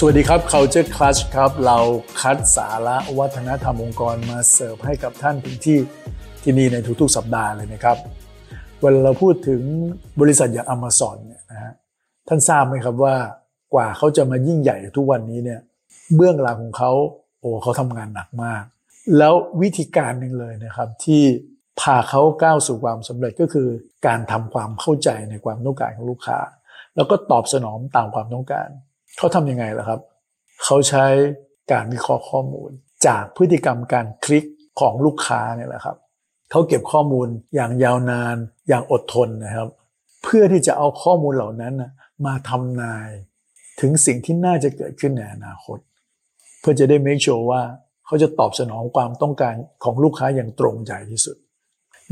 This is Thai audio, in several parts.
สวัสดีครับ Culture Clash ครับ เราคัดสาระวัฒนธรรมองค์กรมาเสิร์ฟให้กับท่านถึงที่ที่นี่ในทุกๆ สัปดาห์เลยนะครับ เวลาเราพูดถึงบริษัทอย่าง Amazon เนี่ยนะฮะท่านทราบไหมครับว่ากว่าเขาจะมายิ่งใหญ่ทุกวันนี้เนี่ยเบื้องหลังของเขาโอ้เขาทำงานหนักมาก แล้ววิธีการหนึ่งเลยนะครับที่พาเขาก้าวสู่ความสำเร็จก็คือการทำความเข้าใจในความต้องการของลูกค้า แล้วก็ตอบสนองตามความต้องการ เขาทำยังไงล่ะครับ เขาใช้การวิเคราะห์ข้อมูล จากพฤติกรรมการคลิกของลูกค้าเนี่ยแหละครับเขาเก็บข้อมูลอย่างยาวนานอย่างอดทนนะครับ เพื่อที่จะเอาข้อมูลเหล่านั้นมาทำนายถึงสิ่งที่น่าจะเกิดขึ้นในอนาคต เพื่อจะได้ make sure ว่าเขาจะตอบสนองความต้องการของลูกค้าอย่างตรงใจที่สุด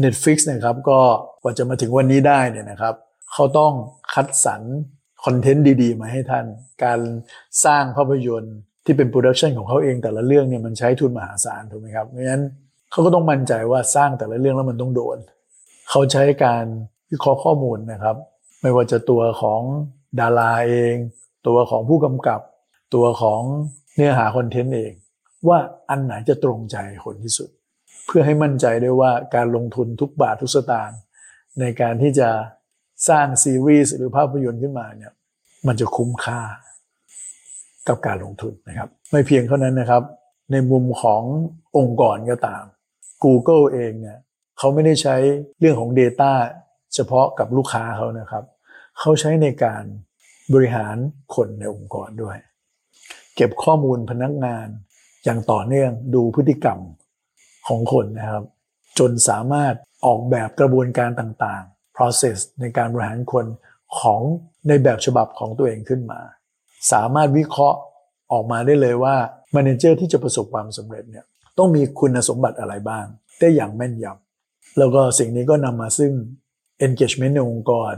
Netflix นะครับก็กว่าจะมาถึงวันนี้ได้เนี่ยนะครับ เขาต้องคัดสรร content ดีๆ มาให้ท่าน การสร้างภาพยนตร์ที่เป็น production ของเขาเองแต่ละเรื่องเนี่ยมันใช้ทุนมหาศาลถูกไหมครับเพราะฉะนั้นเขาก็ต้องมั่นใจว่าสร้างแต่ละเรื่องแล้วมันต้องโดน เขาใช้การวิเคราะห์ข้อมูลนะครับ ไม่ว่าจะตัวของดาราเอง ตัวของผู้กำกับ ตัวของเนื้อหา content เอง ว่าอันไหนจะตรงใจคนที่สุด เพื่อให้มั่นใจได้ว่าการลงทุนทุกบาททุกสตางค์ในการที่จะสร้างซีรีส์หรือภาพยนตร์ขึ้นมาเนี่ย มันจะคุ้มค่ากับการลงทุนนะครับ ไม่เพียงเท่านั้นนะครับ ในมุมขององค์กรก็ตาม Google เองเนี่ยเขาไม่ได้ใช้เรื่องของ Data เฉพาะกับลูกค้าเขานะครับ เขาใช้ในการบริหารคนในองค์กรด้วย เก็บข้อมูลพนักงานอย่างต่อเนื่องดูพฤติกรรมของคนนะครับ จนสามารถออกแบบกระบวนการต่างๆ process ในการบริหารคน ของในแบบฉบับของตัวเองขึ้นมา สามารถวิเคราะห์ออกมาได้เลยว่า m ม n เจอร์ที่จะประสบความสำเร็จเนี่ยต้องมีคุณสมบัติอะไรบ้าง ได้อย่างแม่นยำแล้วก็สิ่งนี้ก็นำมาซึ่ง engagement ในองค์กร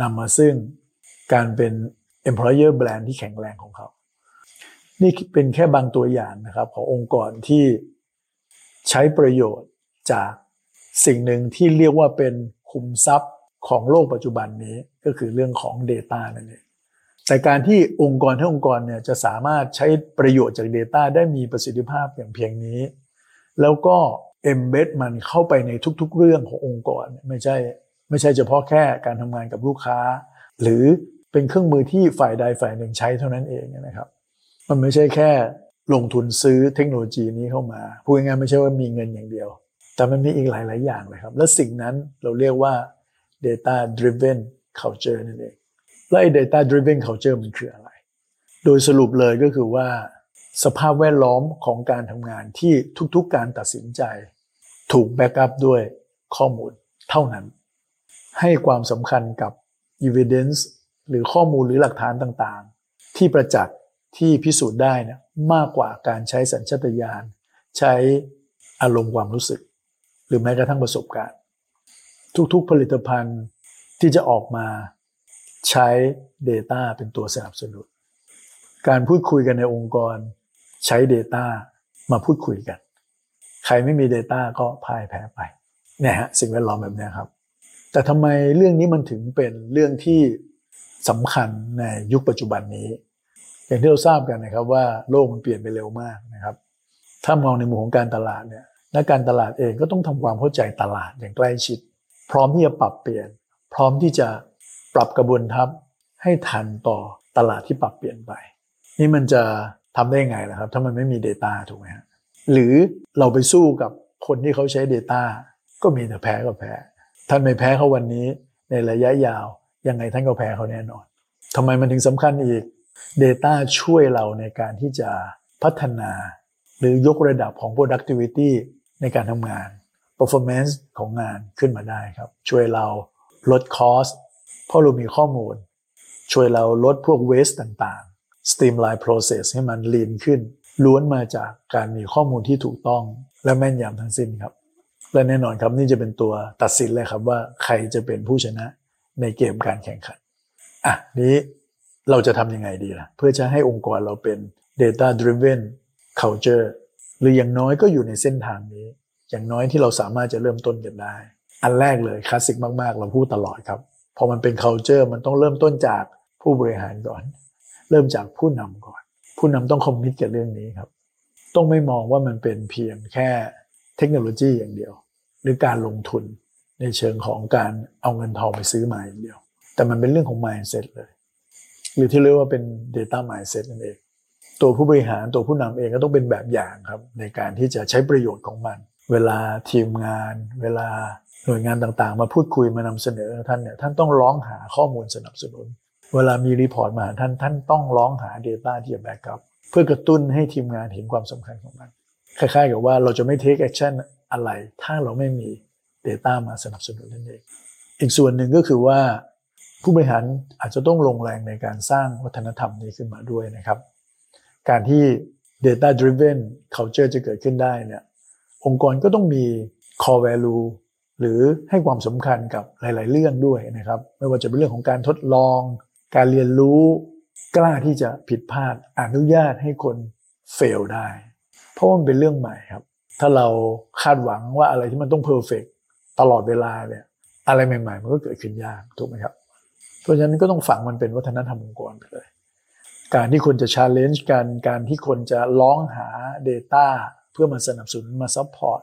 นำมาซึ่งการเป็น employer brand ที่แข็งแรงของเขา นี่เป็นแค่บางตัวอย่างนะครับขององค์กรที่ใช้ประโยชน์จากสิ่งหนึ่งที่เรียกว่าเป็นคุมทรัพย์ ของโลกปัจจุบันนี้ก็คือเรื่องของ Data นั่นเองแต่การที่องค์กรทั้งองค์กรเนี่ยจะสามารถใช้ประโยชน์จาก Data ได้มีประสิทธิภาพอย่างเพียงนี้ แล้วก็ embed มันเข้าไปในทุกๆ เรื่องขององค์กรไม่ใช่ไม่ใช่เฉพาะแค่การทำงานกับลูกค้า หรือเป็นเครื่องมือที่ฝ่ายใดฝ่ายหนึ่งใช้เท่านั้นเองนะครับ มันไม่ใช่แค่ลงทุนซื้อเทคโนโลยีนี้เข้ามาพูดง่ายๆไม่ใช่ว่ามีเงินอย่างเดียว แต่มันมีอีกหลาย ๆ อย่างเลยครับ และสิ่งนั้นเราเรียกว่า data driven culture นั่นเองและไอ้ data driven culture มันคืออะไร โดยสรุปเลยก็คือว่า สภาพแวดล้อมของการทำงานที่ทุกๆการตัดสินใจ ถูกแบ็กอัพด้วยข้อมูลเท่านั้น ให้ความสำคัญกับ evidence หรือข้อมูลหรือหลักฐานต่างๆ ที่ประจักษ์ที่พิสูจน์ได้นะมากกว่าการใช้สัญชาตญาณ ใช้อารมณ์ความรู้สึก หรือแม้กระทั่งประสบการณ์ ทุกๆผลิตภัณฑ์ที่จะออกมาใช้ Data เป็นตัวสนับสนุน การพูดคุยกันในองค์กรใช้ Data มาพูดคุยกัน ใครไม่มี Data ก็พ่ายแพ้ไปเนี่ยฮะสิ่งแวดล้อมแบบนี้ครับ แต่ทำไมเรื่องนี้มันถึงเป็นเรื่องที่สำคัญในยุคปัจจุบันนี้ อย่างที่เราทราบกันนะครับว่าโลกมันเปลี่ยนไปเร็วมากนะครับ ถ้ามองในมุมของการตลาดเนี่ยนักการตลาดเองก็ต้องทำความเข้าใจตลาดอย่างใกล้ชิด พร้อมที่จะปรับเปลี่ยน พร้อมที่จะปรับกระบวนทัพให้ทันต่อตลาดที่ปรับเปลี่ยนไป นี่มันจะทำได้ไงล่ะครับ ถ้ามันไม่มี Data ถูกไหมฮะหรือเราไปสู้กับคนที่เขาใช้ Data ก็มีแต่แพ้ก็แพ้ ท่านไม่แพ้เขาวันนี้ในระยะยาว ยังไงท่านก็แพ้เขาแน่นอนทำไมมันถึงสำคัญอีก Data ช่วยเราในการที่จะพัฒนา หรือยกระดับของ productivity ในการทำงาน performance ของงานขึ้นมาได้ครับ ช่วยเราลด cost เพราะเรามีข้อมูล ช่วยเราลดพวก waste ต่างๆ streamline process ให้มัน lean ขึ้น ล้วนมาจากการมีข้อมูลที่ถูกต้องและแม่นยำทั้งสิ้นครับ และแน่นอนครับนี่จะเป็นตัวตัดสินเลยครับว่าใครจะเป็นผู้ชนะในเกมการแข่งขันอะนี้เราจะทำยังไงดีล่ะ เพื่อจะให้องค์กรเราเป็น data driven culture หรืออย่างน้อยก็อยู่ในเส้นทางนี้ อย่างน้อยที่เราสามารถจะเริ่มต้นกันได้ อันแรกเลยคลาสสิกมากๆ เราพูดตลอดครับพอมันเป็น culture มันต้องเริ่มต้นจากผู้บริหารก่อน เริ่มจากผู้นำก่อน ผู้นำต้องคอมมิตกับเรื่องนี้ครับ ต้องไม่มองว่ามันเป็นเพียงแค่เทคโนโลยีอย่างเดียว หรือการลงทุนในเชิงของการเอาเงินทองไปซื้อมาอย่างเดียว แต่มันเป็นเรื่องของ mindset เลย หรือที่เรียกว่าเป็น data mindset นั่นเอง ตัวผู้บริหารตัวผู้นำเองก็ต้องเป็นแบบอย่างครับ ในการที่จะใช้ประโยชน์ของมัน เวลาทีมงาน เวลาหน่วยงานต่างๆ มาพูดคุยมานำเสนอท่านเนี่ยท่านต้องร้องหาข้อมูลสนับสนุน เวลามี report มาท่านท่านต้องร้องหา Data ที่จะ back up เพื่อกระตุ้นให้ทีมงานเห็นความสำคัญของมัน คล้ายๆ กับว่าเราจะไม่ take action อะไร ถ้าเราไม่มี Data มาสนับสนุนนั่นเอง อีกส่วนหนึ่งก็คือว่า ผู้บริหารอาจจะต้องลงแรงในการสร้างวัฒนธรรมนี้ขึ้นมาด้วยนะครับ การที่ data driven culture จะเกิดขึ้นได้เนี่ย องค์กรก็ต้องมี core value หรือให้ความสำคัญกับหลาย ๆ เรื่องด้วยนะครับ ไม่ว่าจะเป็นเรื่องของการทดลอง การเรียนรู้กล้าที่จะผิดพลาดอนุญาตให้คนเฟลได้ เพราะมันเป็นเรื่องใหม่ครับ ถ้าเราคาดหวังว่าอะไรที่มันต้อง perfect ตลอดเวลาเนี่ยอะไรใหม่ ๆ มันก็เกิดขึ้นยากถูกไหมครับ เพราะฉะนั้นก็ต้องฝังมันเป็นวัฒนธรรมองค์กรไปเลย การที่คนจะ challenge กัน การที่คนจะร้องหา Data เพื่อมาสนับสนุนมา support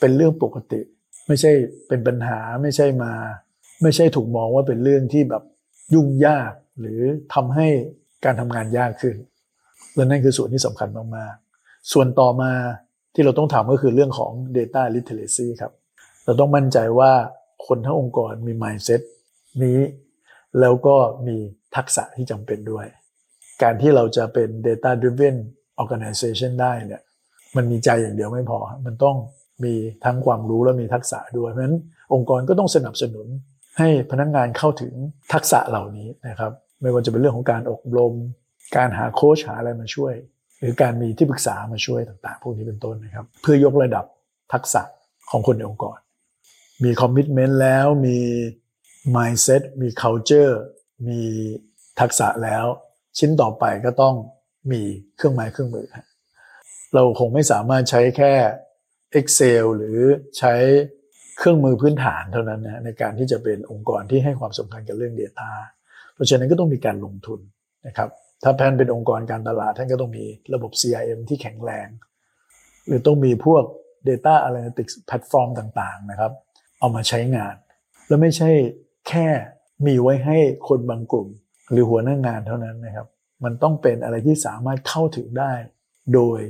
เป็นเรื่องปกติ ไม่ใช่เป็นปัญหาไม่ใช่มา ไม่ใช่ถูกมองว่าเป็นเรื่องที่แบบยุ่งยากหรือทำให้การทำงานยากขึ้นและนั่นคือส่วนที่สำคัญมากๆ ส่วนต่อมาที่เราต้องทำก็คือเรื่องของ Data Literacy ครับ เราต้องมั่นใจว่าคนทั้งองค์กรมี mindset นี้ แล้วก็มีทักษะที่จำเป็นด้วย การที่เราจะเป็น data driven organization ได้เนี่ย มันมีใจอย่างเดียวไม่พอ มันต้องมีทั้งความรู้และมีทักษะด้วย เพราะฉะนั้นองค์กรก็ต้องสนับสนุนให้พนักงงานเข้าถึงทักษะเหล่านี้นะครับ ไม่ว่าจะเป็นเรื่องของการอบรม การหาโค้ชหาอะไรมาช่วย หรือการมีที่ปรึกษามาช่วยต่างๆ พวกนี้เป็นต้นนะครับ เพื่อยกระดับทักษะของคนในองค์กร มีคอมมิชเมนต์แล้วมี mindset มี culture มีทักษะแล้ว ชิ้นต่อไปก็ต้องมีเครื่องไม้เครื่องมือ เราคงไม่สามารถใช้แค่ Excel หรือใช้เครื่องมือพื้นฐานเท่านั้นนะในการที่จะเป็นองค์กรที่ให้ความสำคัญกับเรื่อง Data เพราะฉะนั้นก็ต้องมีการลงทุนนะครับถ้าแพนเป็นองค์กรการตลาดท่านก็ต้องมีระบบ CRM ที่แข็งแรง หรือต้องมีพวก Data Analytics แพลตฟอร์มต่างๆนะครับ เอามาใช้งาน แล้วไม่ใช่แค่มีไว้ให้คนบางกลุ่ม หรือหัวหน้างานเท่านั้นนะครับ มันต้องเป็นอะไรที่สามารถเข้าถึงได้ โดย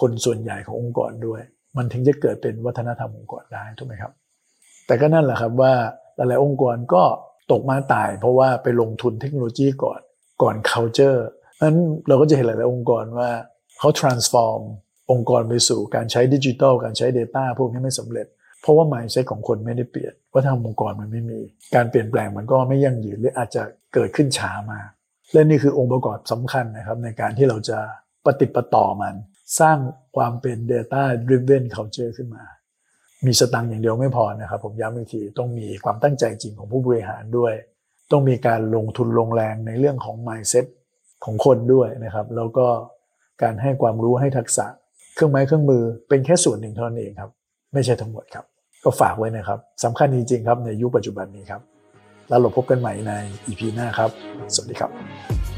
คนส่วนใหญ่ขององค์กรด้วย มันถึงจะเกิดเป็นวัฒนธรรมองค์กรได้ถูกไหมครับ แต่ก็นั่นแหละครับว่าหลายๆองค์กรก็ตกมาตาย เพราะว่าไปลงทุนเทคโนโลยีก่อนก่อน culture นั้นเราก็จะเห็นหลาย ๆ องค์กรว่าเขา transform องค์กรไปสู่การใช้ดิจิทัลการใช้ Data พวกนี้ไม่สำเร็จ เพราะว่า mindset ของคนไม่ได้เปลี่ยนว่าทางองค์กรมันไม่มี การเปลี่ยนแปลงมันก็ไม่ยั่งยืนหรืออาจจะเกิดขึ้นช้ามา และนี่คือองค์ประกอบสำคัญนะครับในการที่เราจะปฏิปต่อมัน สร้างความเป็น Data Driven Culture ขึ้นมา มีสตังค์อย่างเดียวไม่พอนะครับผมย้ำอีกทีต้องมีความตั้งใจจริงของผู้บริหารด้วย ต้องมีการลงทุนลงแรงในเรื่องของ mindset ของคนด้วยนะครับ แล้วก็การให้ความรู้ให้ทักษะ เครื่องไม้เครื่องมือเป็นแค่ส่วนหนึ่งเท่านั้นเองครับ ไม่ใช่ทั้งหมดครับ ก็ฝากไว้นะครับสำคัญจริงๆครับในยุคปัจจุบันนี้ครับ แล้วเราพบกันใหม่ใน EP หน้าครับ สวัสดีครับ